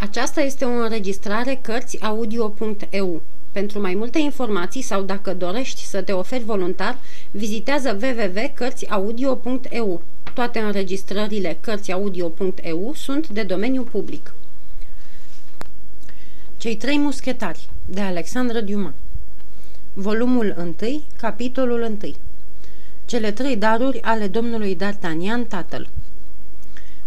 Aceasta este o înregistrare Cărțiaudio.eu. Pentru mai multe informații sau dacă dorești să te oferi voluntar, vizitează www.cărțiaudio.eu. Toate înregistrările Cărțiaudio.eu sunt de domeniu public. Cei trei muschetari de Alexandra Dumas Volumul 1, capitolul 1 Cele trei daruri ale domnului D'Artagnan, tatăl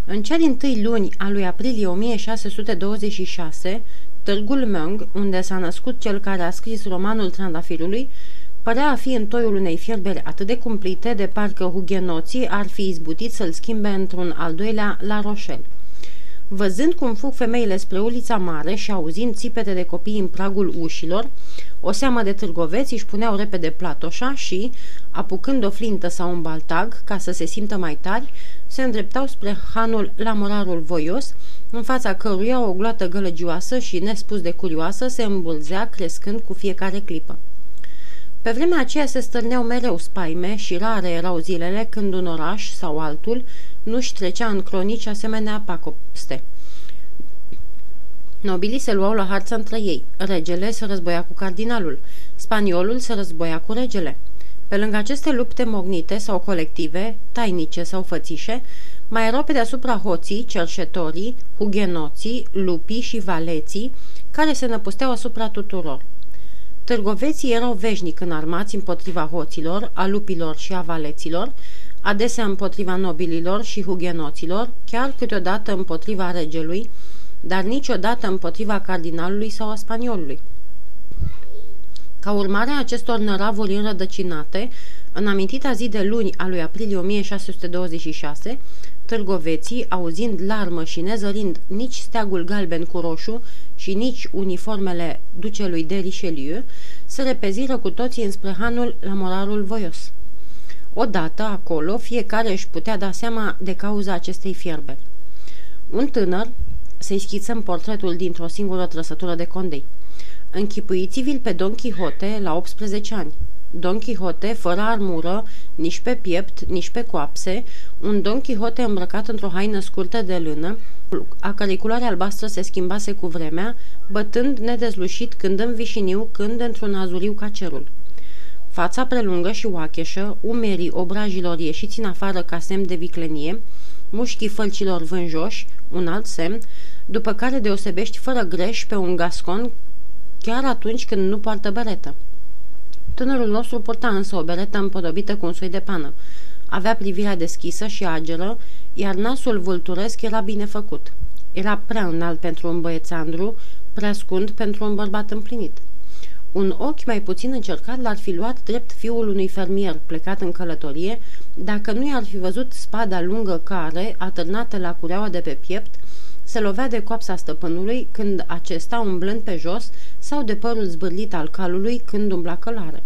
în cea din tâi luni a lui aprilie 1626, Târgul Mung, unde s-a născut cel care a scris romanul Trandafirului, părea a fi în toiul unei fierberi atât de cumplite de parcă hugenoții ar fi izbutit să-l schimbe într-un al doilea La Rochelle. Văzând cum fug femeile spre ulița mare și auzind țipete de copii în pragul ușilor, o seamă de târgoveți își puneau repede platoșa și, apucând o flintă sau un baltag ca să se simtă mai tari, se îndreptau spre hanul la morarul voios, în fața căruia o gloată gălăgioasă și nespus de curioasă se îmbulzea crescând cu fiecare clipă. Pe vremea aceea se stârneau mereu spaime și rare erau zilele când un oraș sau altul nu-și trecea în cronici asemenea pacopste. Nobilii se luau la harță între ei. Regele se războia cu cardinalul. Spaniolul se războia cu regele. Pe lângă aceste lupte mognite sau colective, tainice sau fățișe, mai erau pe deasupra hoții, cerșetorii, hugenoții, lupii și valeții, care se năpusteau asupra tuturor. Târgoveții erau veșnic înarmați împotriva hoților, a lupilor și a valeților, adesea împotriva nobililor și hugenoților, chiar câteodată împotriva regelui, dar niciodată împotriva cardinalului sau a spaniolului. Ca urmare a acestor năravuri înrădăcinate, în amintita zi de luni a lui aprilie 1626, târgoveții, auzind larmă și nezărind nici steagul galben cu roșu și nici uniformele ducelui de Richelieu, se repeziră cu toții înspre hanul la morarul voios. Odată, acolo, fiecare își putea da seama de cauza acestei fierberi. Un tânăr, să-i schițăm portretul dintr-o singură trăsătură de condei. Închipuiți-vi-l pe Don Quixote la 18 ani. Don Quixote, fără armură, nici pe piept, nici pe coapse, un Don Quixote îmbrăcat într-o haină scurtă de lână, a cărei culoare albastră se schimbase cu vremea, bătând nedezlușit când în vișiniu, când într-un azuriu ca cerul. Fața prelungă și oacheșă, umerii obrajilor ieșiți în afară ca semn de viclenie, mușchii fălcilor vânjoși, un alt semn, după care deosebești fără greș pe un gascon chiar atunci când nu poartă beretă. Tânărul nostru purta însă o beretă împodobită cu un soi de pană. Avea privirea deschisă și ageră, iar nasul vulturesc era bine făcut. Era prea înalt pentru un băiețandru, prea scund pentru un bărbat împlinit. Un ochi mai puțin încercat l-ar fi luat drept fiul unui fermier plecat în călătorie, dacă nu i-ar fi văzut spada lungă care, atârnată la cureaua de pe piept, se lovea de coapsa stăpânului când acesta, umblând pe jos, sau de părul zbârlit al calului când umbla călare.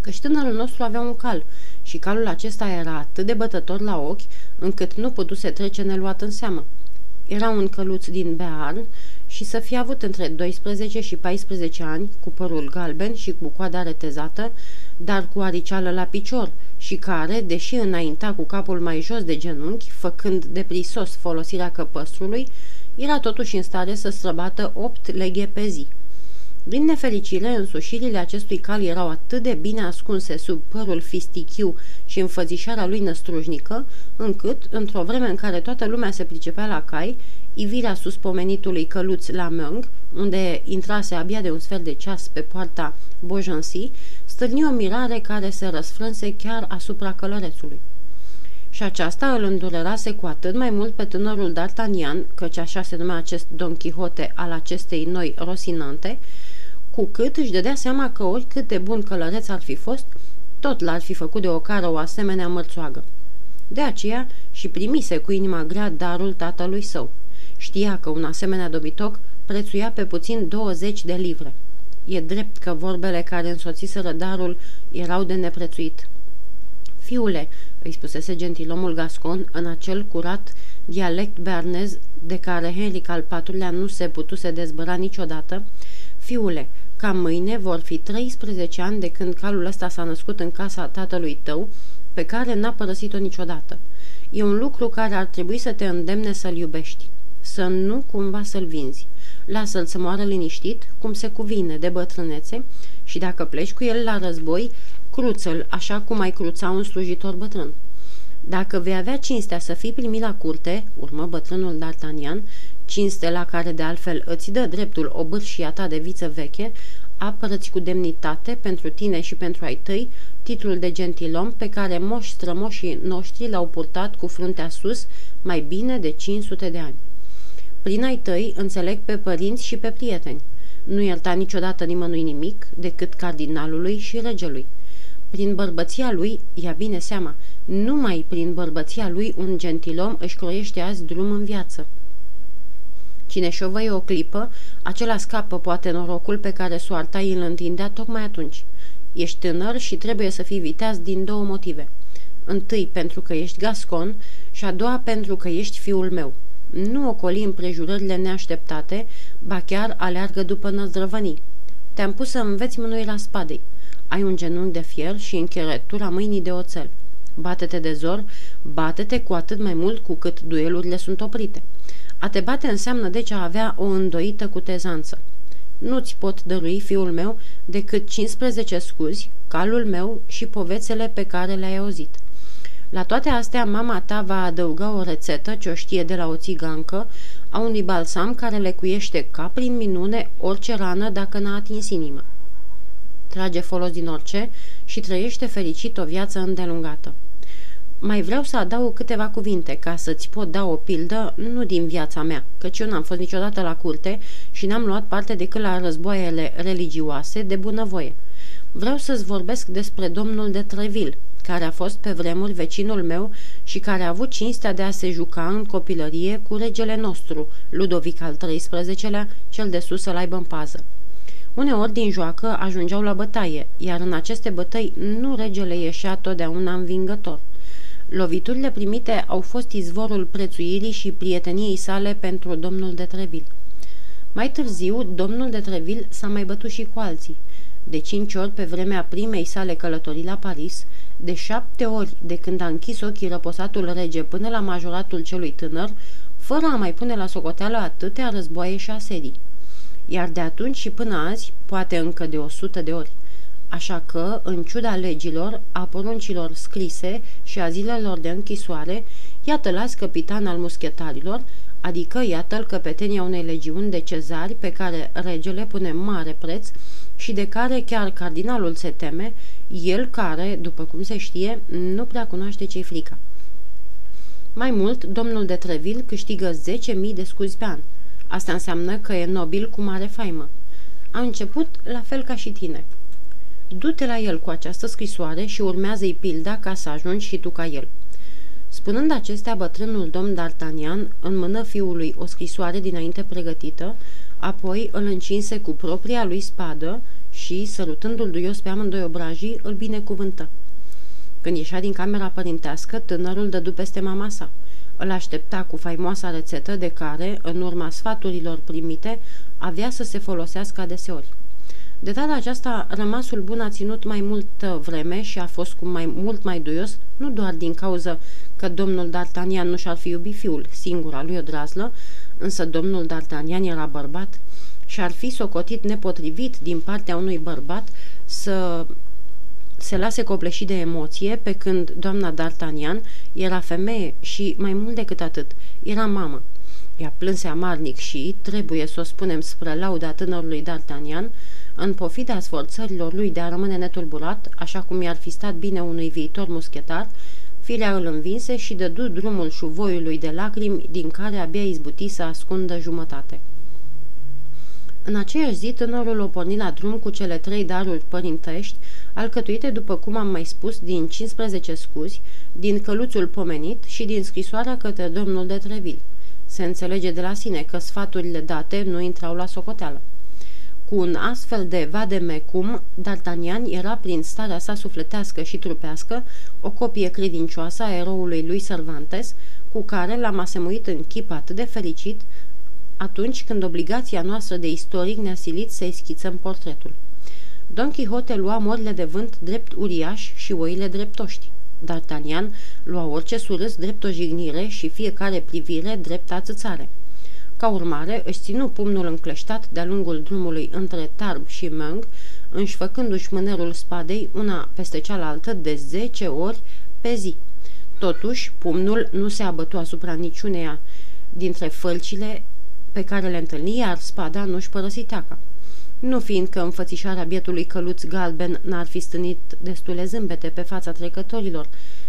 Căci tânărul nostru avea un cal și calul acesta era atât de bătător la ochi, încât nu putuse trece neluat în seamă. Era un căluț din Bearn și să fie avut între 12 și 14 ani, cu părul galben și cu coada retezată, dar cu ariceală la picior și care, deși înainta cu capul mai jos de genunchi, făcând de prisos folosirea căpăstrului, era totuși în stare să străbată opt leghe pe zi. Din nefericire, însușirile acestui cal erau atât de bine ascunse sub părul fistichiu și înfățișarea lui năstrujnică, încât, într-o vreme în care toată lumea se pricepea la cai, ivirea suspomenitului căluț la Meung, unde intrase abia de un sfert de ceas pe poarta Bojansi, stârni o mirare care se răsfrânse chiar asupra călărețului. Și aceasta îl îndurerase cu atât mai mult pe tânărul D'Artagnan, căci așa se numea acest Don Quixote al acestei noi Rosinante, cu cât își dădea seama că oricât de bun călăreț ar fi fost, tot l-ar fi făcut de o cară o asemenea mărțoagă. De aceea și primise cu inima grea darul tatălui său. Știa că un asemenea dobitoc prețuia pe puțin 20 de livre. E drept că vorbele care însoțiseră darul erau de neprețuit. Fiule, îi spusese gentilomul Gascon în acel curat dialect bernez de care Henric al IV-lea nu se putuse dezbăra niciodată, Fiule, ca mâine vor fi 13 ani de când calul ăsta s-a născut în casa tatălui tău, pe care n-a părăsit-o niciodată. E un lucru care ar trebui să te îndemne să-l iubești. să nu cumva să-l vinzi. Lasă-l să moară liniștit, cum se cuvine de bătrânețe, și dacă pleci cu el la război, cruță-l așa cum ai cruța un slujitor bătrân. Dacă vei avea cinstea să fii primit la curte, urmă bătrânul D'Artagnan, cinste la care de altfel îți dă dreptul obârșia ta de viță veche, apărăți cu demnitate pentru tine și pentru ai tăi titlul de gentilom pe care moși strămoșii noștri l-au purtat cu fruntea sus mai bine de 500 de ani. Prin ai tăi înțeleg pe părinți și pe prieteni. Nu ierta niciodată nimănui nimic decât cardinalului și regelui. Prin bărbăția lui, ia bine seama, numai prin bărbăția lui un gentilom își croiește azi drum în viață. Cine șovăie o clipă, acela scapă poate norocul pe care soarta îl întindea tocmai atunci. Ești tânăr și trebuie să fii viteaz din două motive. Întâi pentru că ești gascon și a doua pentru că ești fiul meu. Nu ocoli împrejurările neașteptate, ba chiar aleargă după năzdrăvănii. Te-am pus să înveți mânuirea spadei. Ai un genunchi de fier și încheretura mâinii de oțel. Bate-te de zor, bate-te cu atât mai mult cu cât duelurile sunt oprite. A te bate înseamnă deci a avea o îndoită cu tezanță. Nu-ți pot dărui, fiul meu, decât 15 scuzi, calul meu și povețele pe care le-ai auzit. La toate astea, mama ta va adăuga o rețetă ce o știe de la o țigancă a unui balsam care lecuiește ca prin minune orice rană dacă n-a atins inima. Trage folos din orice și trăiește fericit o viață îndelungată. Mai vreau să adaug câteva cuvinte ca să-ți pot da o pildă, nu din viața mea, căci eu n-am fost niciodată la curte și n-am luat parte decât la războaiele religioase de bunăvoie. Vreau să-ți vorbesc despre domnul de Treville, care a fost pe vremuri vecinul meu și care a avut cinstea de a se juca în copilărie cu regele nostru, Ludovic al XIII-lea, cel de sus să-l aibă în pază. Uneori din joacă ajungeau la bătaie, iar în aceste bătăi nu regele ieșea totdeauna învingător. Loviturile primite au fost izvorul prețuirii și prieteniei sale pentru domnul de Treville. Mai târziu, domnul de Treville s-a mai bătut și cu alții. De cinci ori pe vremea primei sale călătorii la Paris, de șapte ori de când a închis ochii răposatul rege până la majoratul celui tânăr, fără a mai pune la socoteală atâtea războaie și aserii. Iar de atunci și până azi, poate încă de o sută de ori. Așa că, în ciuda legilor, a poruncilor scrise și a zilelor de închisoare, iată las capitan al muschetarilor, adică iată-l căpetenia unei legiuni de cezari pe care regele pune mare preț și de care chiar cardinalul se teme, el care, după cum se știe, nu prea cunoaște ce-i frica. Mai mult, domnul de Treville câștigă 10.000 de scuzi pe an. Asta înseamnă că e nobil cu mare faimă. A început la fel ca și tine. Du-te la el cu această scrisoare și urmează-i pilda ca să ajungi și tu ca el. Spunând acestea, bătrânul domn D'Artagnan în mână fiului o scrisoare dinainte pregătită, apoi îl încinse cu propria lui spadă și, sărutându-l duios pe amândoi obrajii, îl binecuvântă. Când ieșea din camera părintească, tânărul dădu peste mama sa. Îl aștepta cu faimoasa rețetă de care, în urma sfaturilor primite, avea să se folosească adeseori. De data aceasta, rămasul bun a ținut mai multă vreme și a fost cu mai mult mai duios, nu doar din cauza că domnul D'Artagnan nu și-ar fi iubit fiul, singura lui Odrazlă, însă domnul D'Artagnan era bărbat și ar fi socotit nepotrivit din partea unui bărbat să se lase copleșit de emoție, pe când doamna D'Artagnan era femeie și, mai mult decât atât, era mamă. Ea plânse amarnic și, trebuie să o spunem spre lauda tânărului D'Artagnan, în pofida sforțărilor lui de a rămâne netulburat, așa cum i-ar fi stat bine unui viitor muschetar, firea îl învinse și dădu drumul șuvoiului de lacrimi din care abia izbuti să ascundă jumătate. În aceeași zi, tânărul o porni la drum cu cele trei daruri părintești, alcătuite, după cum am mai spus, din 15 scuzi, din căluțul pomenit și din scrisoarea către domnul de Treville. Se înțelege de la sine că sfaturile date nu intrau la socoteală. Cu un astfel de vademecum, D'Artagnan era prin starea sa sufletească și trupească o copie credincioasă a eroului lui Cervantes, cu care l-am asemuit în chip atât de fericit atunci când obligația noastră de istoric ne-a silit să-i schițăm portretul. Don Quixote lua morile de vânt drept uriaș și oile dreptoști. D'Artagnan lua orice surâs drept o jignire și fiecare privire drept ațățare. Ca urmare, își ținu pumnul încleștat de-a lungul drumului între Tarb și Meng, înșfăcându-și mânerul spadei una peste cealaltă de zece ori pe zi. Totuși, pumnul nu se abătu asupra niciuneia dintre fălcile pe care le întâlni, iar spada nu-și părăsi teaca. Nu fiindcă înfățișarea bietului căluț galben n-ar fi stânit destule zâmbete pe fața trecătorilor,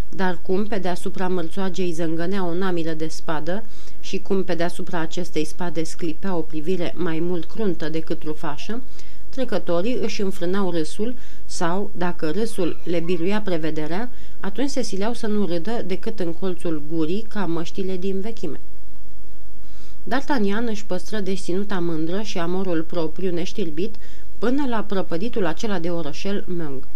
dar cum pe deasupra mărțoagei zângănea o namilă de spadă și cum pe deasupra acestei spade sclipea o privire mai mult cruntă decât rufașă, trecătorii își înfrânau râsul sau, dacă râsul le biruia prevederea, atunci se sileau să nu râdă decât în colțul gurii ca măștile din vechime. D'Artagnan își păstră destinuta mândră și amorul propriu neștirbit până la prăpăditul acela de orășel Meng.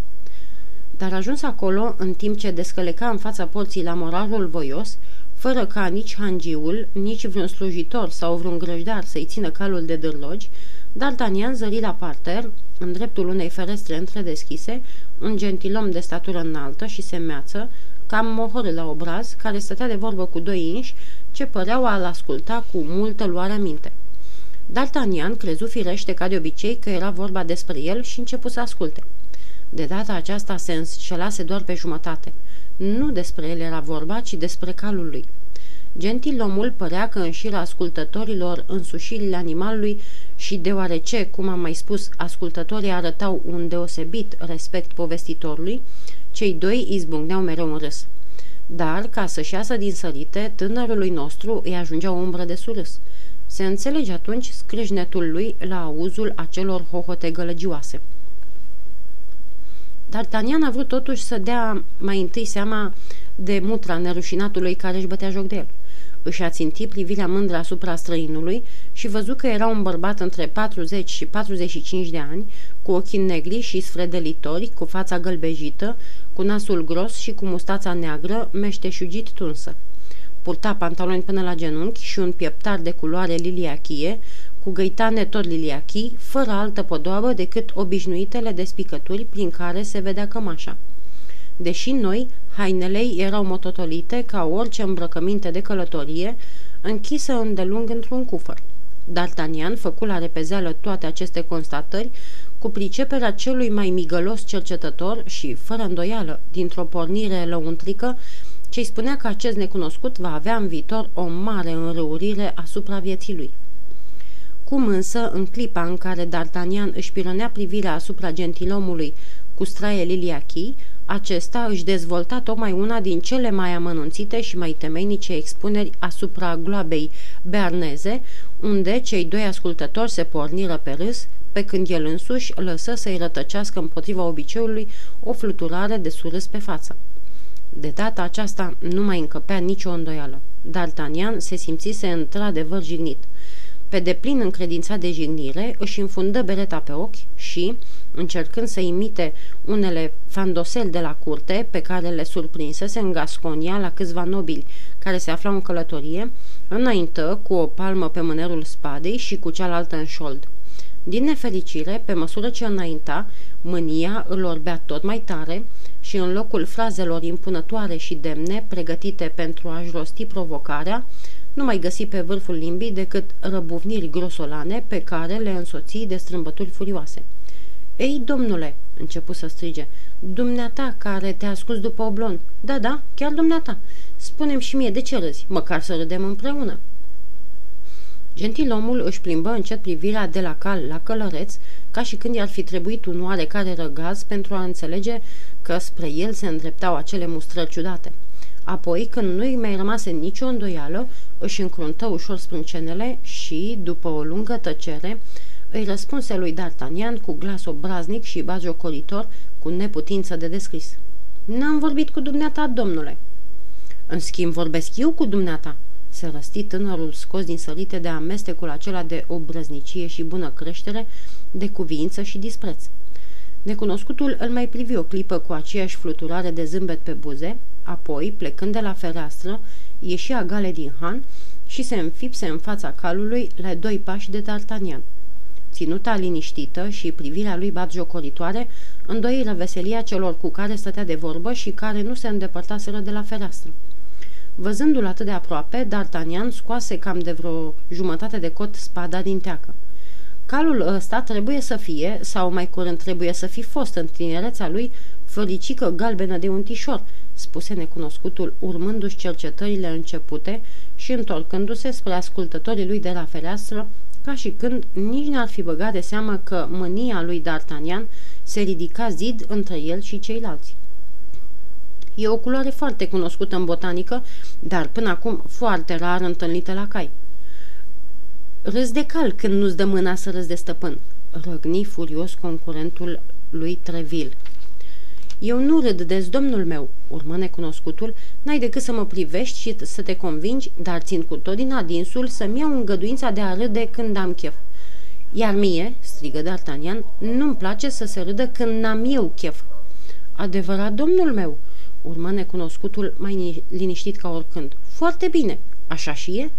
Dar ajuns acolo, în timp ce descăleca în fața porții la morarul voios, fără ca nici hangiul, nici vreun slujitor sau vreun grăjdar să-i țină calul de dârlogi, D'Artagnan zări la parter, în dreptul unei ferestre întredeschise, un gentilom de statură înaltă și semeață, cam mohor la obraz, care stătea de vorbă cu doi inși, ce păreau a-l asculta cu multă luare minte. D'Artagnan crezu firește ca de obicei că era vorba despre el și începu să asculte. De data aceasta se înșelase doar pe jumătate. Nu despre el era vorba, ci despre calul lui. Gentilomul părea că în șira ascultătorilor însușirile animalului și deoarece, cum am mai spus, ascultătorii arătau un deosebit respect povestitorului, cei doi izbucneau mereu în râs. Dar, ca să-și iasă din sărite, tânărului nostru îi ajungea o umbră de surâs. Se înțelege atunci scrâșnetul lui la auzul acelor hohote gălăgioase. D'Artagnan a vrut totuși să dea mai întâi seama de mutra nerușinatului care își bătea joc de el. Își aținti privirea mândră asupra străinului și văzu că era un bărbat între 40 și 45 de ani, cu ochii negri și sfredelitori, cu fața gălbejită, cu nasul gros și cu mustața neagră, meșteșugit tunsă. Purta pantaloni până la genunchi și un pieptar de culoare liliachie, cu găitane tot liliachii, fără altă podoabă decât obișnuitele despicături prin care se vedea cămașa. Deși noi, hainele erau mototolite ca orice îmbrăcăminte de călătorie, închisă îndelung într-un cufăr. D'Artagnan făcu la repezeală toate aceste constatări cu priceperea celui mai migălos cercetător și, fără îndoială, dintr-o pornire lăuntrică, ce-i spunea că acest necunoscut va avea în viitor o mare înrăurire asupra vieții lui. Cum însă, în clipa în care D'Artagnan își pironea privirea asupra gentilomului cu straie liliachii, acesta își dezvolta tocmai una din cele mai amănunțite și mai temeinice expuneri asupra gloabei bearneze, unde cei doi ascultători se porniră pe râs, pe când el însuși lăsă să-i rătăcească împotriva obiceiului o fluturare de surâs pe față. De data aceasta nu mai încăpea nicio îndoială. D'Artagnan se simțise într-adevăr jignit. Pe deplin încredințat de jignire, își înfundă bereta pe ochi și, încercând să imite unele fandosel de la curte pe care le surprinsese în Gasconia la câțiva nobili care se aflau în călătorie, înaintă cu o palmă pe mânerul spadei și cu cealaltă în șold. Din nefericire, pe măsură ce înainta, mânia îl orbea tot mai tare și în locul frazelor impunătoare și demne, pregătite pentru a-și rosti provocarea, nu mai găsi pe vârful limbii decât răbuvniri grosolane pe care le însoți de strâmbături furioase. Ei, domnule!" începu să strige. Dumneata care te-a ascuns după oblon. Da, da, chiar dumneata. Spunem și mie de ce râzi, măcar să râdem împreună." Gentilomul își plimbă încet privirea de la cal la călăreț, ca și când i-ar fi trebuit un oarecare răgaz pentru a înțelege că spre el se îndreptau acele mustrări ciudate. Apoi, când nu-i mai rămase nicio îndoială, își încruntă ușor sprâncenele și, după o lungă tăcere, îi răspunse lui D'Artagnan cu glas obraznic și bagiocoritor, cu neputință de descris. N-am vorbit cu dumneata, domnule." În schimb, vorbesc eu cu dumneata," se răsti tânărul scos din sărite de amestecul acela de obrăznicie și bună creștere, de cuviință și dispreț. Necunoscutul îl mai privi o clipă cu aceeași fluturare de zâmbet pe buze, apoi, plecând de la fereastră, ieși agale din han și se înfipse în fața calului la doi pași de D'Artagnan. Ținuta liniștită și privirea lui batjocoritoare îndoiră veselia celor cu care stătea de vorbă și care nu se îndepărtaseră de la fereastră. Văzându-l atât de aproape, D'Artagnan scoase cam de vreo jumătate de cot spada din teacă. Calul ăsta trebuie să fie, sau mai curând trebuie să fi fost în tinerețea lui, făricică galbenă de untișor, spuse necunoscutul, urmându-și cercetările începute și întorcându-se spre ascultătorii lui de la fereastră, ca și când nici n-ar fi băgat de seamă că mânia lui D'Artagnan se ridica zid între el și ceilalți. E o culoare foarte cunoscută în botanică, dar până acum foarte rar întâlnită la cai. Râs de cal când nu-ți dă mâna să râs de stăpân, răgni furios concurentul lui Treville. Eu nu râd de domnul meu, urmă necunoscutul, n-ai decât să mă privești și să te convingi, dar țin cu tot din adinsul să-mi iau îngăduința de a râde când am chef. Iar mie, strigă D'Artagnan, nu-mi place să se râdă când n-am eu chef. Adevărat, domnul meu, urmă necunoscutul mai liniștit ca oricând. Foarte bine, așa și e?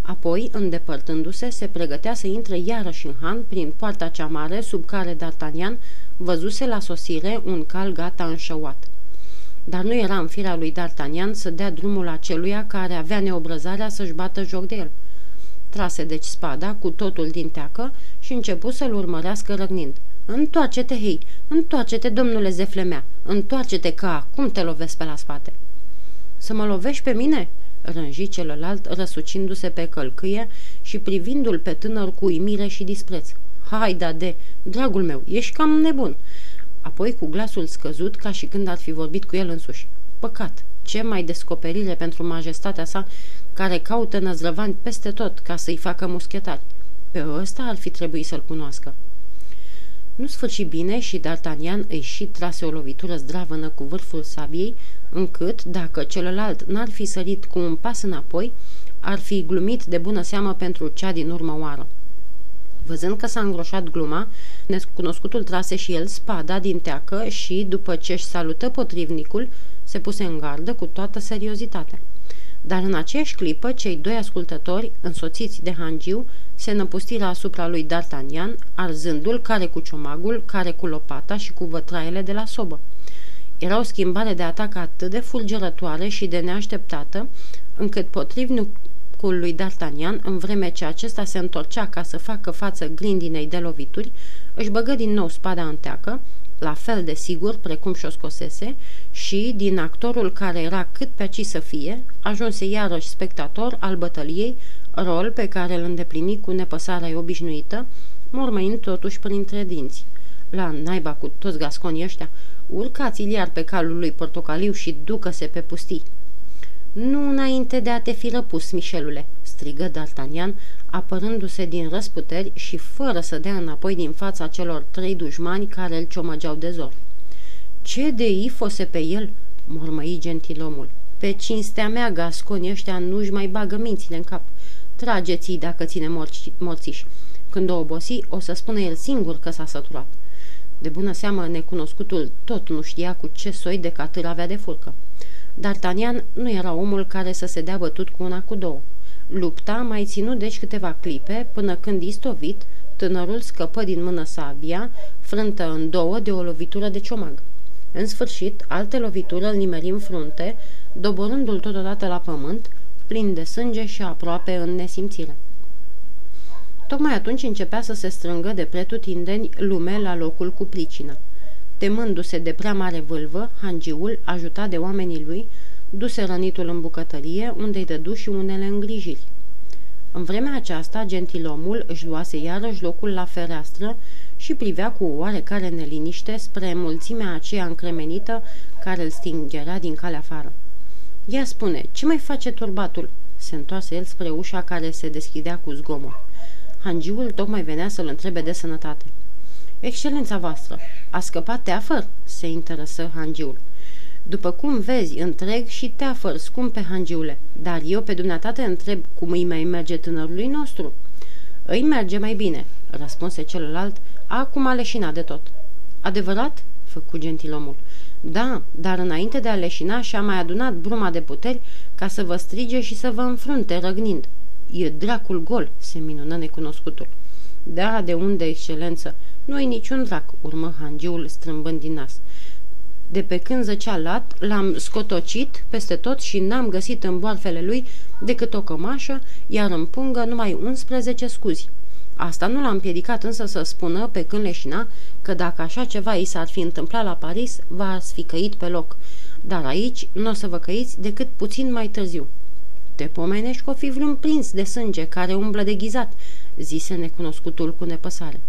Apoi, îndepărtându-se, se pregătea să intre iarăși în Han prin poarta cea mare sub care D'Artagnan văzuse la sosire un cal gata înșăuat. Dar nu era în firea lui D'Artagnan să dea drumul aceluia care avea neobrăzarea să-și bată joc de el. Trase deci spada cu totul din teacă și începu să-l urmărească răgnind. Întoarce-te, hei, întoarce-te, domnule zeflemea, întoarce-te că acum te lovesc pe la spate. Să mă lovești pe mine?" rânji celălalt, răsucindu-se pe călcâie și privindu-l pe tânăr cu uimire și dispreț. Hai, da, de, dragul meu, ești cam nebun. Apoi cu glasul scăzut, ca și când ar fi vorbit cu el însuși. Păcat, ce mai descoperire pentru majestatea sa, care caută năzrăvani peste tot ca să-i facă muschetari. Pe ăsta ar fi trebuit să-l cunoască. Nu sfârși bine și D'Artagnan îi și trase o lovitură zdravănă cu vârful sabiei, încât, dacă celălalt n-ar fi sărit cu un pas înapoi, ar fi glumit de bună seamă pentru cea din urmă oară. Văzând că s-a îngroșat gluma, nescunoscutul trase și el spada din teacă și, după ce își salută potrivnicul, se puse în gardă cu toată seriozitatea. Dar în aceeași clipă, cei doi ascultători, însoțiți de hangiu, se năpustiră asupra lui D'Artagnan, arzându-l care cu ciomagul, care cu lopata și cu vătraiele de la sobă. Era o schimbare de atac atât de fulgerătoare și de neașteptată, încât potrivnicul lui D'Artagnan, în vreme ce acesta se întorcea ca să facă față grindinei de lovituri, își băgă din nou spada în teacă, la fel de sigur precum și-o scosese, și, din actorul care era cât pe aci să fie, ajunse iarăși spectator al bătăliei, rol pe care îl îndeplini cu nepăsarea obișnuită, mormăind totuși printre dinți. La naiba cu toți gasconii ăștia, urcați-l iar pe calul lui portocaliu și ducă-se pe pustii. Nu înainte de a te fi răpus, Mișelule!" strigă D'Artagnan, apărându-se din răsputeri și fără să dea înapoi din fața celor trei dușmani care îl ciomăgeau de zor. Ce de ifose pe el?" mormăi gentilomul. Pe cinstea mea, gasconi ăștia nu-și mai bagă mințile în cap. Trageți-i dacă ține morți, morțiși. Când o obosi, o să spună el singur că s-a săturat. De bună seamă, necunoscutul tot nu știa cu ce soi de catâr avea de furcă. D'Artagnan nu era omul care să se dea bătut cu una cu două. Lupta mai ținut deci câteva clipe, până când istovit, tânărul scăpă din mână sabia, frântă în două de o lovitură de ciomag. În sfârșit, alte lovitură îl nimeri în frunte, doborându-l totodată la pământ, plin de sânge și aproape în nesimțire. Tocmai atunci începea să se strângă de pretutindeni lume la locul cu pricina. Temându-se de prea mare vâlvă, hangiul, ajutat de oamenii lui, duse rănitul în bucătărie, unde-i dădu și unele îngrijiri. În vremea aceasta, gentilomul își luase iarăși locul la fereastră și privea cu oarecare neliniște spre mulțimea aceea încremenită care îl stingera din calea afară. Ia spune, ce mai face turbatul?" Se întoarse el spre ușa care se deschidea cu zgomot. Hangiul tocmai venea să-l întrebe de sănătate. Excelența voastră, a scăpat teafăr?" se interesă hangiul. După cum vezi, întreg și teafăr, scumpe hangiule, dar eu pe dumneata te întreb cum îi mai merge tânărului nostru." Îi merge mai bine," răspunse celălalt, acum a leșinat de tot. Adevărat?" făcu gentilomul. Da, dar înainte de a leșina și-a mai adunat bruma de puteri ca să vă strige și să vă înfrunte răgnind. E dracul gol, se minună necunoscutul. Da, de unde, excelență? Nu-i niciun drac, urmă hangiul strâmbând din nas. De pe când zăcea lat, l-am scotocit peste tot și n-am găsit în boarfele lui decât o cămașă, iar în pungă numai 11 scuzi. Asta nu l-a împiedicat însă să spună, pe când leșina, că dacă așa ceva i s-ar fi întâmplat la Paris, v-ați fi căit pe loc. Dar aici nu o să vă căiți decât puțin mai târziu. Te pomenești că o fi vreun prins de sânge care umblă de ghizat, zise necunoscutul cu nepăsare.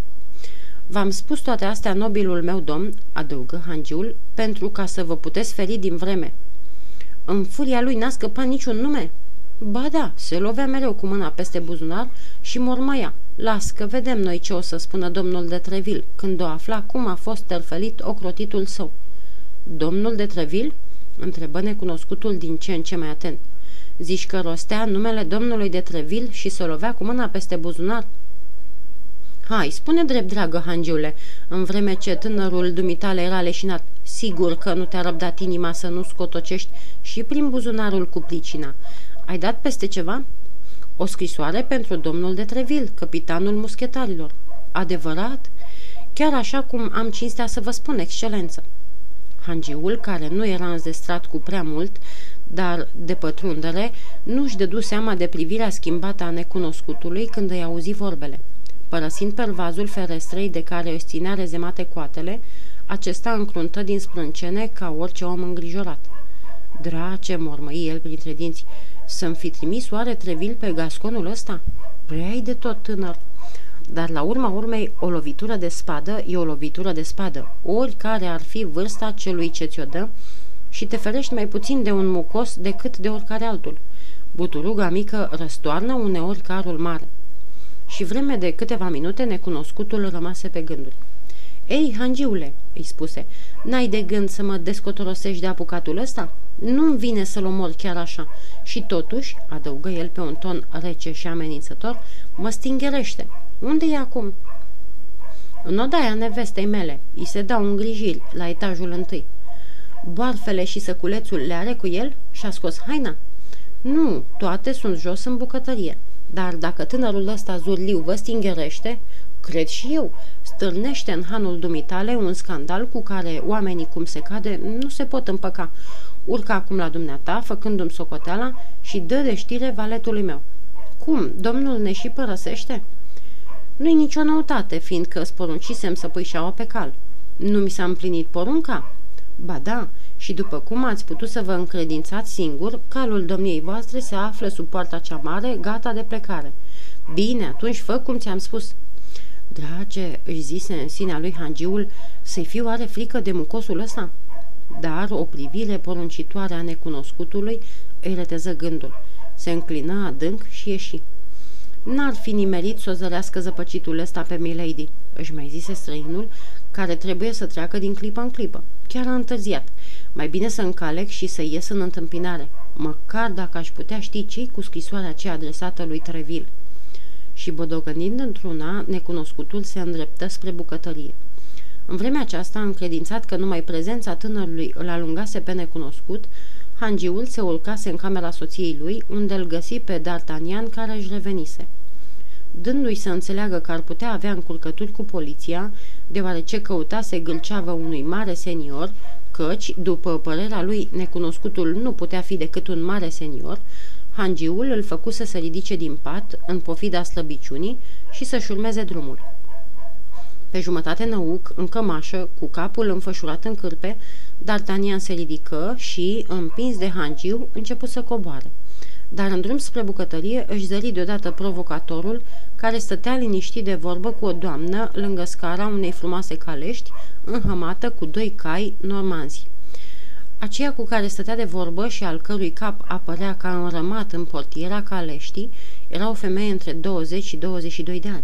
V-am spus toate astea, nobilul meu domn, adăugă hangiul, pentru ca să vă puteți feri din vreme. În furia lui n-a scăpat niciun nume? Ba da, se lovea mereu cu mâna peste buzunar și mormăia. Las că vedem noi ce o să spună domnul de Trevil când o afla cum a fost terfelit ocrotitul său. Domnul de Trevil? întrebă necunoscutul din ce în ce mai atent. Zici că rostea numele domnului de Trevil și se lovea cu mâna peste buzunar? Hai, spune drept, dragă hangiule, în vreme ce tânărul dumitale era leșinat. Sigur că nu te-a răbdat inima să nu scotocești și prin buzunarul cu plicina. Ai dat peste ceva?" O scrisoare pentru domnul de Trevil, capitanul muschetarilor. Adevărat? Chiar așa cum am cinstea să vă spun, excelență. Hangiul, care nu era înzestrat cu prea mult, dar de pătrundere, nu-și dădu seama de privirea schimbată a necunoscutului când îi auzi vorbele. Părăsind pervazul ferestrei de care își ținea rezemate coatele, acesta încruntă din sprâncene ca orice om îngrijorat. Drace, mormăi el printre dinți, să-mi fi trimis oare Trevil pe gasconul ăsta? Prea de tot tânăr. Dar la urma urmei, o lovitură de spadă e o lovitură de spadă, oricare ar fi vârsta celui ce ți-o dă, și te ferești mai puțin de un mucos decât de oricare altul. Buturuga mică răstoarnă uneori carul mare. Și vreme de câteva minute necunoscutul rămase pe gânduri. Ei, hangiule, îi spuse, n-ai de gând să mă descotorosești de apucatul ăsta? Nu-mi vine să-l omor chiar așa. Și totuși, adăugă el pe un ton rece și amenințător, mă stingerește. Unde e acum? În odaia nevestei mele. Îi se dau îngrijiri la etajul întâi. Boarfele și săculețul le are cu el? Și-a scos haina? Nu, toate sunt jos în bucătărie. Dar dacă tânărul ăsta zurliu vă stingerește, cred și eu, stârnește în hanul dumitale un scandal cu care oamenii, cum se cade, nu se pot împăca. Urcă acum la dumneata, făcându-mi socoteala și dă de știre valetului meu. Cum, domnul ne și părăsește?" Nu-i nicio noutate, fiindcă îți poruncisem să pui șaua pe cal. Nu mi s-a împlinit porunca?" Ba da, și după cum ați putut să vă încredințați singur, calul domniei voastre se află sub poarta cea mare, gata de plecare. Bine, atunci fă cum ți-am spus." Drage, își zise în sinea lui hangiul, să-i fiu are frică de mucosul ăsta?" Dar o privire poruncitoare a necunoscutului îi reteză gândul. Se înclină adânc și ieși. N-ar fi nimerit să o zărească zăpăcitul ăsta pe Milady, își mai zise străinul, care trebuie să treacă din clipă în clipă. Chiar a întârziat. Mai bine să încalec și să ies în întâmpinare, măcar dacă aș putea ști ce cu scrisoarea aceea adresată lui Treville. Și bodogănind într-una, necunoscutul se îndreptă spre bucătărie. În vremea aceasta, încredințat că numai prezența tânărului îl alungase pe necunoscut, hangiul se urcase în camera soției lui, unde îl găsi pe D'Artagnan care își revenise. Dându-i să înțeleagă că ar putea avea încurcături cu poliția, deoarece căutase gâlceavă unui mare senior, căci, după părerea lui, necunoscutul nu putea fi decât un mare senior, hangiul îl făcu să se ridice din pat, în pofida slăbiciunii, și să-și urmeze drumul. Pe jumătate năuc, în cămașă, cu capul înfășurat în cârpe, D'Artagnan se ridică și, împins de hangiu, început să coboare. Dar în drum spre bucătărie își zări deodată provocatorul, care stătea liniștit de vorbă cu o doamnă lângă scara unei frumoase calești, înhămată cu doi cai normanzi. Aceea cu care stătea de vorbă și al cărui cap apărea ca înrămat în portiera caleștii, era o femeie între 20 și 22 de ani.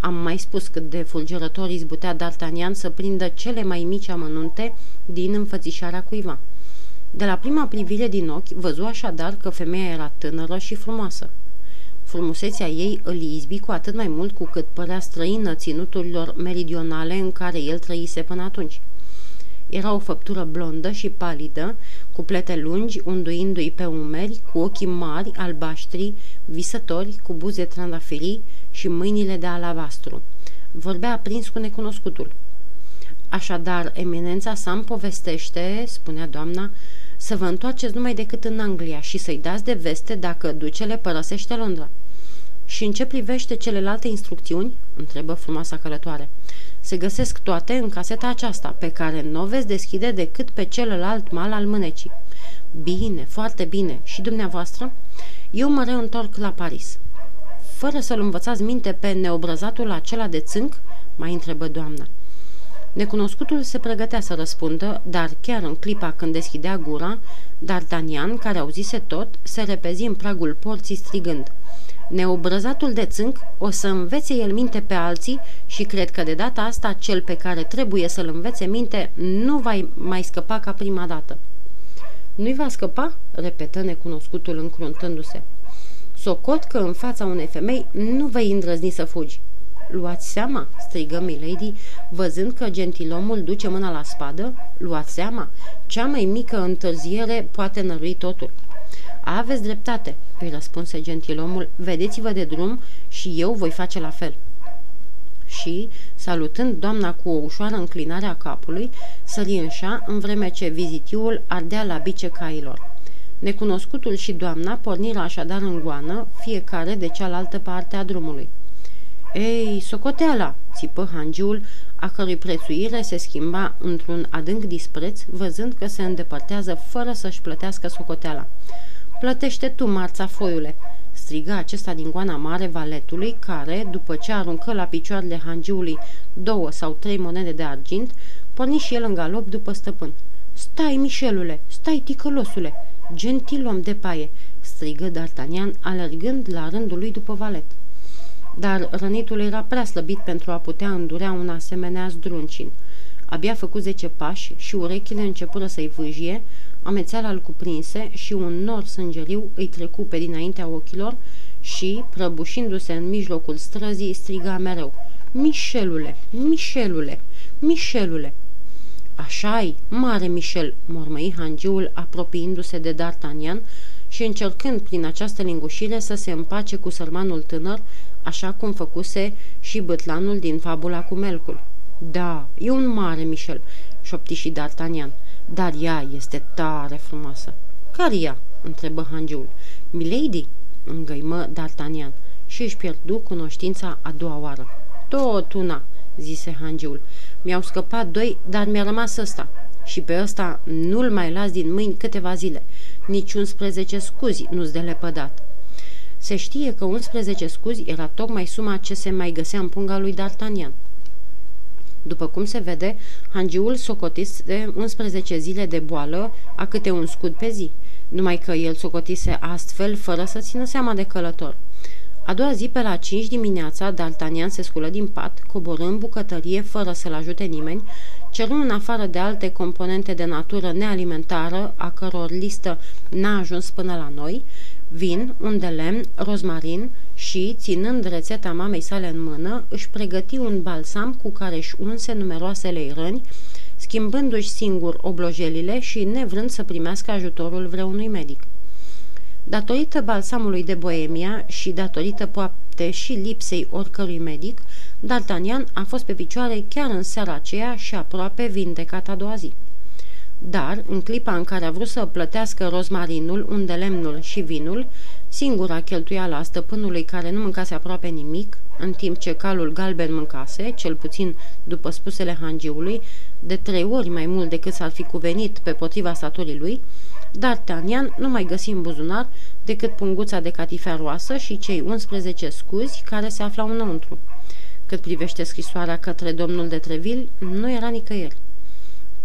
Am mai spus cât de fulgerător izbutea D'Artagnan să prindă cele mai mici amănunte din înfățișarea cuiva. De la prima privire din ochi, văzu așadar că femeia era tânără și frumoasă. Frumusețea ei îl izbi cu atât mai mult cu cât părea străină ținuturilor meridionale în care el trăise până atunci. Era o făptură blondă și palidă, cu plete lungi, unduindu-i pe umeri, cu ochii mari, albaștri, visători, cu buze trandafirii și mâinile de alabastru. Vorbea aprins cu necunoscutul. Așadar, eminența sa îmi povestește, spunea doamna, să vă întoarceți numai decât în Anglia și să-i dați de veste dacă ducele părăsește Londra. Și în ce privește celelalte instrucțiuni? întrebă frumoasa călătoare. Se găsesc toate în caseta aceasta, pe care nu o veți deschide decât pe celălalt mal al mânecii. Bine, foarte bine. Și dumneavoastră? Eu mă reîntorc la Paris. Fără să-l învățați minte pe neobrăzatul acela de țânc? mai întrebă doamna. Necunoscutul se pregătea să răspundă, dar chiar în clipa când deschidea gura, D'Artagnan, care auzise tot, se repezi în pragul porții strigând – Neobrăzatul de țânc o să învețe el minte pe alții și cred că de data asta cel pe care trebuie să-l învețe minte nu va mai scăpa ca prima dată. Nu-i va scăpa?" repetă necunoscutul încruntându-se. Socot că în fața unei femei nu vei îndrăzni să fugi. Luați seama?" strigă Milady, văzând că gentilomul duce mâna la spadă. Luați seama? Cea mai mică întârziere poate nărui totul." Aveți dreptate, îi răspunse gentilomul, vedeți-vă de drum și eu voi face la fel. Și, salutând doamna cu o ușoară înclinare a capului, sări în șa, în vreme ce vizitiul ardea la bice cailor. Necunoscutul și doamna porniră așadar în goană, fiecare de cealaltă parte a drumului. Ei, socoteala!" țipă hangiul, a cărui prețuire se schimba într-un adânc dispreț, văzând că se îndepărtează fără să-și plătească socoteala. Plătește tu, marța foiule!" striga acesta din goana mare valetului, care, după ce aruncă la picioarele hangiului două sau trei monede de argint, porni și el în galop după stăpân. Stai, Mișelule! Stai, ticălosule! Gentil om de paie!" strigă D'Artagnan, alergând la rândul lui după valet. Dar rănitul era prea slăbit pentru a putea îndurea un asemenea zdruncin. Abia făcut zece pași și urechile începură să-i vâjie, amețeala îl cuprinse și un nor sângeriu îi trecu pe dinaintea ochilor și, prăbușindu-se în mijlocul străzii, striga mereu, Mișelule, Mișelule, Mișelule! Așa-i, mare Mișel, mormăi hangiul apropiindu-se de D'Artagnan și încercând prin această lingușire să se împace cu sărmanul tânăr, așa cum făcuse și bătlanul din fabula cu melcul. Da, e un mare Mișel, șopti și D'Artagnan. Dar ea este tare frumoasă. Care ea? întrebă hangiul. Milady? îngăimă D'Artagnan și își pierdu cunoștința a doua oară. Tot una, zise hangiul. Mi-au scăpat doi, dar mi-a rămas ăsta. Și pe ăsta nu-l mai las din mâini câteva zile. Nici 11 scuzi nu-ți de lepădat. Se știe că 11 scuzi era tocmai suma ce se mai găsea în punga lui D'Artagnan. După cum se vede, hangiul socotise 11 zile de boală, a câte un scud pe zi, numai că el socotise astfel fără să țină seama de călător. A doua zi, pe la 5 dimineața, D'Artagnan se sculă din pat, coborând bucătărie fără să-l ajute nimeni, cerând în afară de alte componente de natură nealimentară, a căror listă n-a ajuns până la noi, vin, un de lemn, rozmarin și, ținând rețeta mamei sale în mână, își pregăti un balsam cu care își unse numeroasele răni, schimbându-și singur oblojelile și nevrând să primească ajutorul vreunui medic. Datorită balsamului de Boemia și datorită poate și lipsei oricărui medic, D'Artagnan a fost pe picioare chiar în seara aceea și aproape vindecat a doua zi. Dar, în clipa în care a vrut să plătească rozmarinul, undelemnul și vinul, singura cheltuială a stăpânului care nu mâncase aproape nimic, în timp ce calul galben mâncase, cel puțin după spusele hangiului, de trei ori mai mult decât s-ar fi cuvenit pe potriva staturii lui, D'Artagnan nu mai găsi în buzunar decât punguța de catifea roasă și cei 11 scuzi care se aflau înăuntru. Cât privește scrisoarea către domnul de Treville, nu era nicăieri.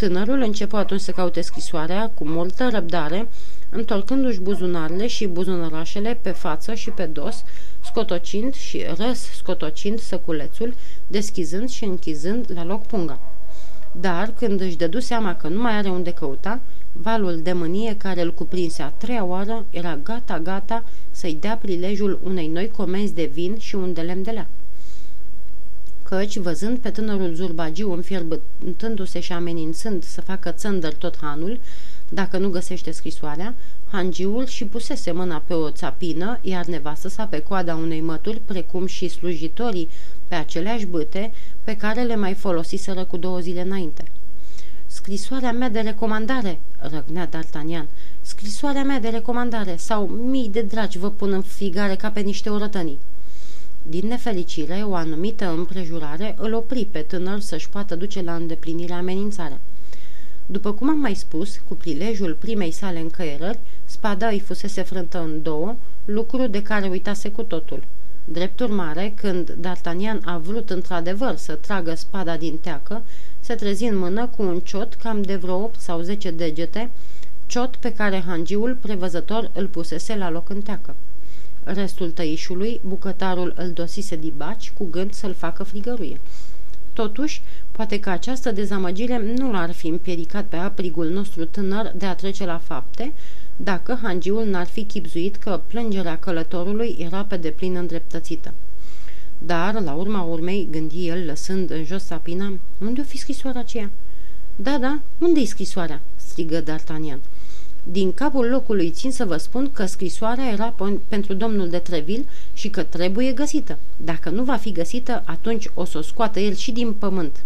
Tânărul începu atunci să caute scrisoarea cu multă răbdare, întorcându-și buzunarele și buzunărașele pe față și pe dos, scotocind și răs scotocind săculețul, deschizând și închizând la loc punga. Dar, când își dădu seama că nu mai are unde căuta, valul de mânie care îl cuprinse a treia oară era gata-gata să-i dea prilejul unei noi comenzi de vin și un de lemn de leac căci, văzând pe tânărul zurbagiu înfierbântându-se și amenințând să facă țândăr tot hanul, dacă nu găsește scrisoarea, Hangiul și pusese mâna pe o țapină, iar nevastă sa pe coada unei mături, precum și slujitorii pe aceleași bâte pe care le mai folosiseră cu două zile înainte. Scrisoarea mea de recomandare, răgnea D'Artagnan, scrisoarea mea de recomandare sau mii de dragi vă pun în figare ca pe niște orătănii. Din nefericire, o anumită împrejurare îl opri pe tânăr să-și poată duce la îndeplinire amenințarea. După cum am mai spus, cu prilejul primei sale încăierări, spada îi fusese frântă în două, lucru de care uitase cu totul. Drept urmare, când D'Artagnan a vrut într-adevăr să tragă spada din teacă, se trezi în mână cu un ciot cam de vreo 8 sau 10 degete, ciot pe care hangiul prevăzător îl pusese la loc în teacă. Restul tăișului, bucătarul îl dosise dibaci cu gând să-l facă frigăruie. Totuși, poate că această dezamăgire nu l-ar fi împiedicat pe aprigul nostru tânăr de a trece la fapte, dacă hangiul n-ar fi chipzuit că plângerea călătorului era pe deplin îndreptățită. Dar, la urma urmei, gândi el, lăsând în jos sapina, unde-o fi scrisoarea aceea? Da, da, unde-i scrisoarea?" strigă D'Artagnan. Din capul locului țin să vă spun că scrisoarea era pentru domnul de Treville și că trebuie găsită. Dacă nu va fi găsită, atunci o să o scoată el și din pământ.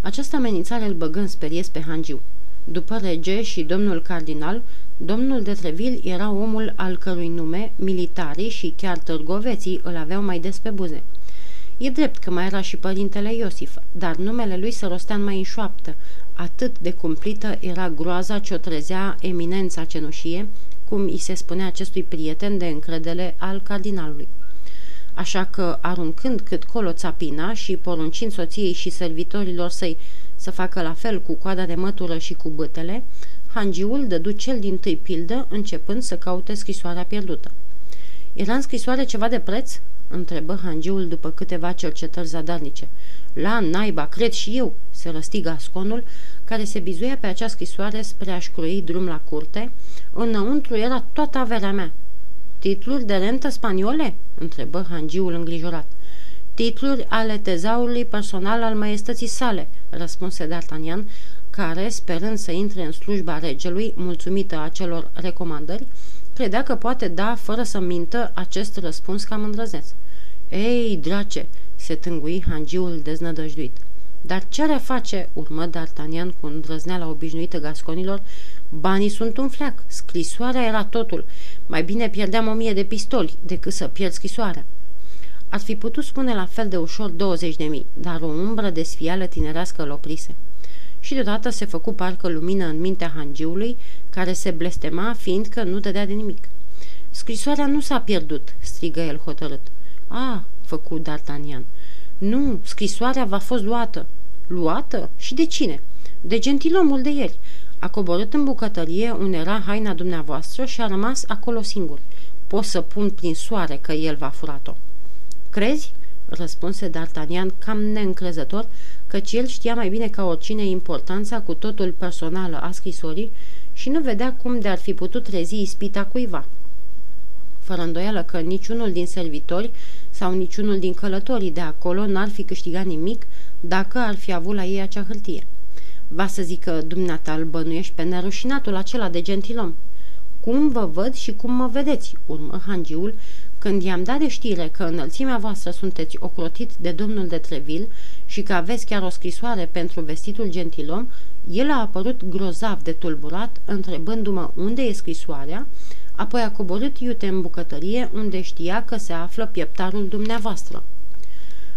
Această amenințare îl băgă în speries pe Hangiu. După rege și domnul cardinal, domnul de Treville era omul al cărui nume militarii și chiar târgoveții îl aveau mai des pe buze. E drept că mai era și părintele Iosif, dar numele lui se rostea mai în șoaptă, atât de cumplită era groaza ce o trezea eminența cenușie, cum îi se spunea acestui prieten de încredere al cardinalului. Așa că, aruncând cât colo țapina și poruncind soției și servitorilor săi să facă la fel cu coada de mătură și cu bătele, hangiul dădu cel din tâi pildă, începând să caute scrisoarea pierdută. Era în scrisoare ceva de preț?" Întrebă hangiul după câteva cercetări zadarnice. La naiba, cred și eu, se răsti gasconul, care se bizuia pe acea scrisoare spre a-și croi drum la curte. Înăuntru era toată averea mea. Titluri de rentă spaniole? întrebă hangiul îngrijorat. Titluri ale tezaurului personal al maiestății sale, răspunse D'Artagnan, care, sperând să intre în slujba regelui, mulțumită acelor recomandări, credea că poate da, fără să mintă, acest răspuns cam îndrăzeț. Ei, drace!" se tângui hangiul deznădăjduit. Dar ce are face, urmă D'Artagnan cu îndrăzneala obișnuită gasconilor, banii sunt un fleac, scrisoarea era totul. Mai bine pierdeam o mie de pistoli decât să pierd scrisoarea. Ar fi putut spune la fel de ușor 20 de mii, dar o umbră de sfială tinerească îl oprise. Și deodată se făcu parcă lumină în mintea hangiului, care se blestema, fiindcă nu dădea de nimic. Scrisoarea nu s-a pierdut, strigă el hotărât. A, făcu D'Artagnan. Nu, scrisoarea va fost luată. Luată? Și de cine? De gentilomul de ieri. A coborât în bucătărie unde era haina dumneavoastră și a rămas acolo singur. Pot să pun prin soare că el va furat-o. Crezi? răspunse D'Artagnan cam neîncrezător, căci el știa mai bine ca oricine importanța cu totul personală a scrisorii și nu vedea cum de-ar fi putut trezi ispita cuiva. Fără îndoială că niciunul din servitori sau niciunul din călătorii de acolo n-ar fi câștigat nimic dacă ar fi avut la ei acea hârtie. Va să zică, dumneata îl bănuiești pe nerușinatul acela de gentilom. Cum vă văd și cum mă vedeți, urmă hangiul, când i-am dat de știre că înălțimea voastră sunteți ocrotit de domnul de Treville și că aveți chiar o scrisoare pentru vestitul gentilom, el a apărut grozav de tulburat, întrebându-mă unde e scrisoarea, apoi a coborât iute în bucătărie unde știa că se află pieptarul dumneavoastră.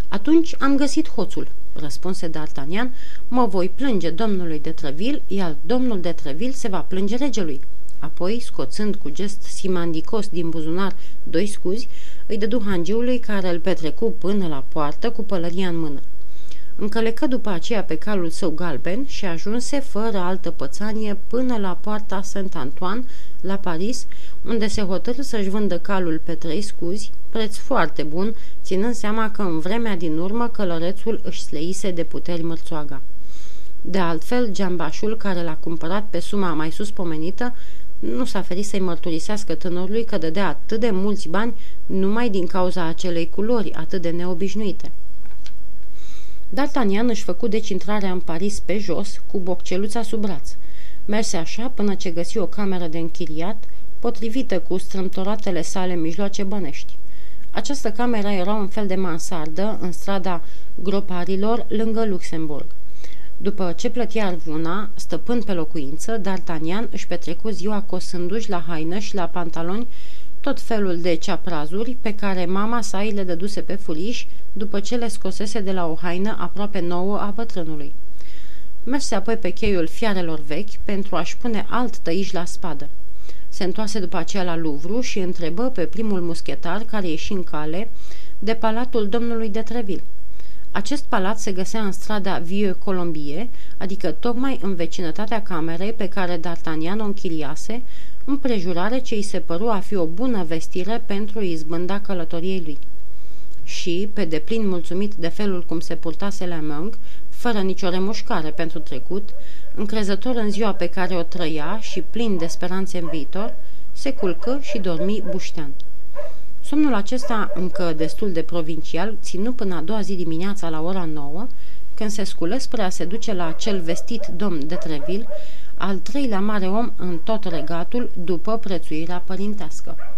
Atunci am găsit hoțul, răspunse D'Artagnan, mă voi plânge domnului de Treville, iar domnul de Treville se va plânge regelui. Apoi, scoțând cu gest simandicos din buzunar doi scuzi, îi dădu hangiului care îl petrecu până la poartă cu pălăria în mână. Încălecă după aceea pe calul său galben și ajunse fără altă pățanie până la poarta Saint-Antoine, la Paris, unde se hotărâ să-și vândă calul pe trei scuzi, preț foarte bun, ținând seama că în vremea din urmă călărețul își sleise de puteri mărțoaga. De altfel, geambașul care l-a cumpărat pe suma mai sus pomenită nu s-a ferit să-i mărturisească tânărului că dădea atât de mulți bani numai din cauza acelei culori atât de neobișnuite. D'Artagnan își făcu deci intrarea în Paris pe jos, cu bocceluța sub braț. Merse așa până ce găsi o cameră de închiriat, potrivită cu strâmtoratele sale mijloace bănești. Această cameră era un fel de mansardă în strada Groparilor, lângă Luxemburg. După ce plătea arvuna, stăpând pe locuință, D'Artagnan își petrecu ziua cosându-și la haină și la pantaloni tot felul de ceaprazuri pe care mama sa îi le dăduse pe furiș după ce le scosese de la o haină aproape nouă a bătrânului. Merse apoi pe cheiul fiarelor vechi pentru a-și pune alt tăiș la spadă. Se întoarse după aceea la Louvre și întrebă pe primul muschetar care ieși în cale de palatul domnului de Treville. Acest palat se găsea în strada Vieux Colombie, adică tocmai în vecinătatea camerei pe care D'Artagnan o închiriase, împrejurare ce îi se păru a fi o bună vestire pentru izbânda călătoriei lui. Și, pe deplin mulțumit de felul cum se purtase la Mung, fără nicio remușcare pentru trecut, încrezător în ziua pe care o trăia și plin de speranțe în viitor, se culcă și dormi buștean. Somnul acesta, încă destul de provincial, ținu până a doua zi dimineața la ora nouă, când se sculă spre a se duce la acel vestit domn de Treville, al treilea mare om în tot regatul după prețuirea părintească.